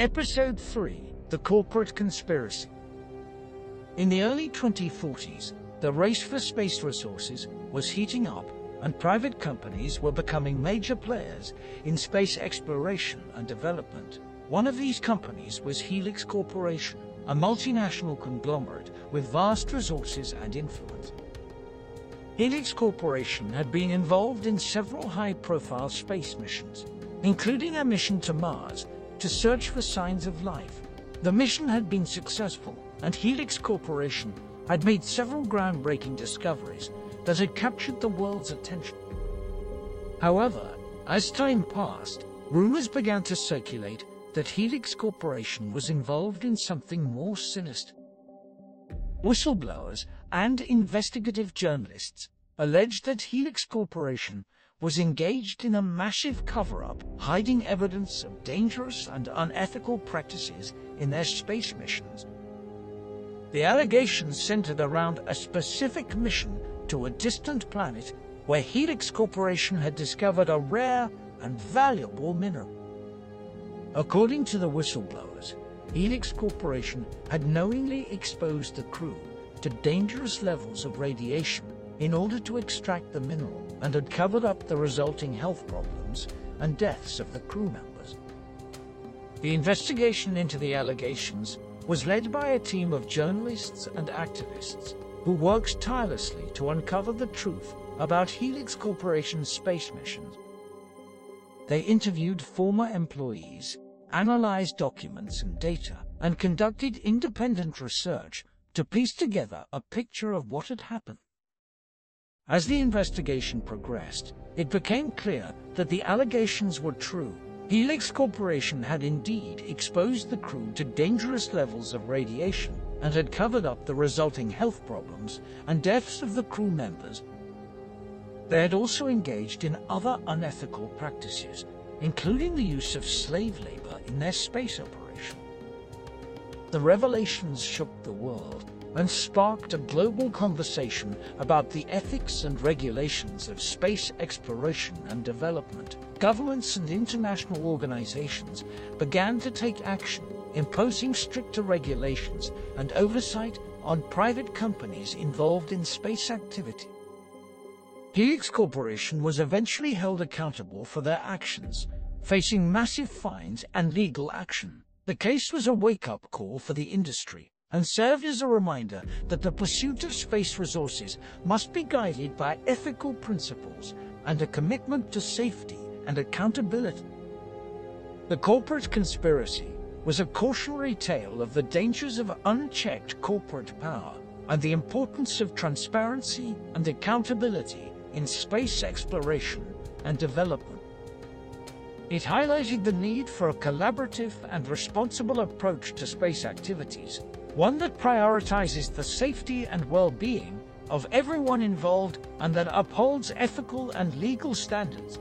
Episode 3 The Corporate Conspiracy. In the early 2040s, the race for space resources was heating up, and private companies were becoming major players in space exploration and development. One of these companies was Helix Corporation, a multinational conglomerate with vast resources and influence. Helix Corporation had been involved in several high-profile space missions, including a mission to Mars to search for signs of life. The mission had been successful, and Helix Corporation had made several groundbreaking discoveries that had captured the world's attention. However, as time passed, rumors began to circulate that Helix Corporation was involved in something more sinister. Whistleblowers and investigative journalists alleged that Helix Corporation was engaged in a massive cover-up, hiding evidence of dangerous and unethical practices in their space missions. The allegations centered around a specific mission to a distant planet where Helix Corporation had discovered a rare and valuable mineral. According to the whistleblowers, Helix Corporation had knowingly exposed the crew to dangerous levels of radiation in order to extract the mineral and had covered up the resulting health problems and deaths of the crew members. The investigation into the allegations was led by a team of journalists and activists who worked tirelessly to uncover the truth about Helix Corporation's space missions. They interviewed former employees, analyzed documents and data, and conducted independent research to piece together a picture of what had happened. As the investigation progressed, it became clear that the allegations were true. Helix Corporation had indeed exposed the crew to dangerous levels of radiation and had covered up the resulting health problems and deaths of the crew members. They had also engaged in other unethical practices, including the use of slave labor in their space operation. The revelations shook the world and sparked a global conversation about the ethics and regulations of space exploration and development. Governments and international organizations began to take action, imposing stricter regulations and oversight on private companies involved in space activity. Helix Corporation was eventually held accountable for their actions, facing massive fines and legal action. The case was a wake-up call for the industry and served as a reminder that the pursuit of space resources must be guided by ethical principles and a commitment to safety and accountability. The corporate conspiracy was a cautionary tale of the dangers of unchecked corporate power and the importance of transparency and accountability in space exploration and development. It highlighted the need for a collaborative and responsible approach to space activities one that prioritizes the safety and well-being of everyone involved and that upholds ethical and legal standards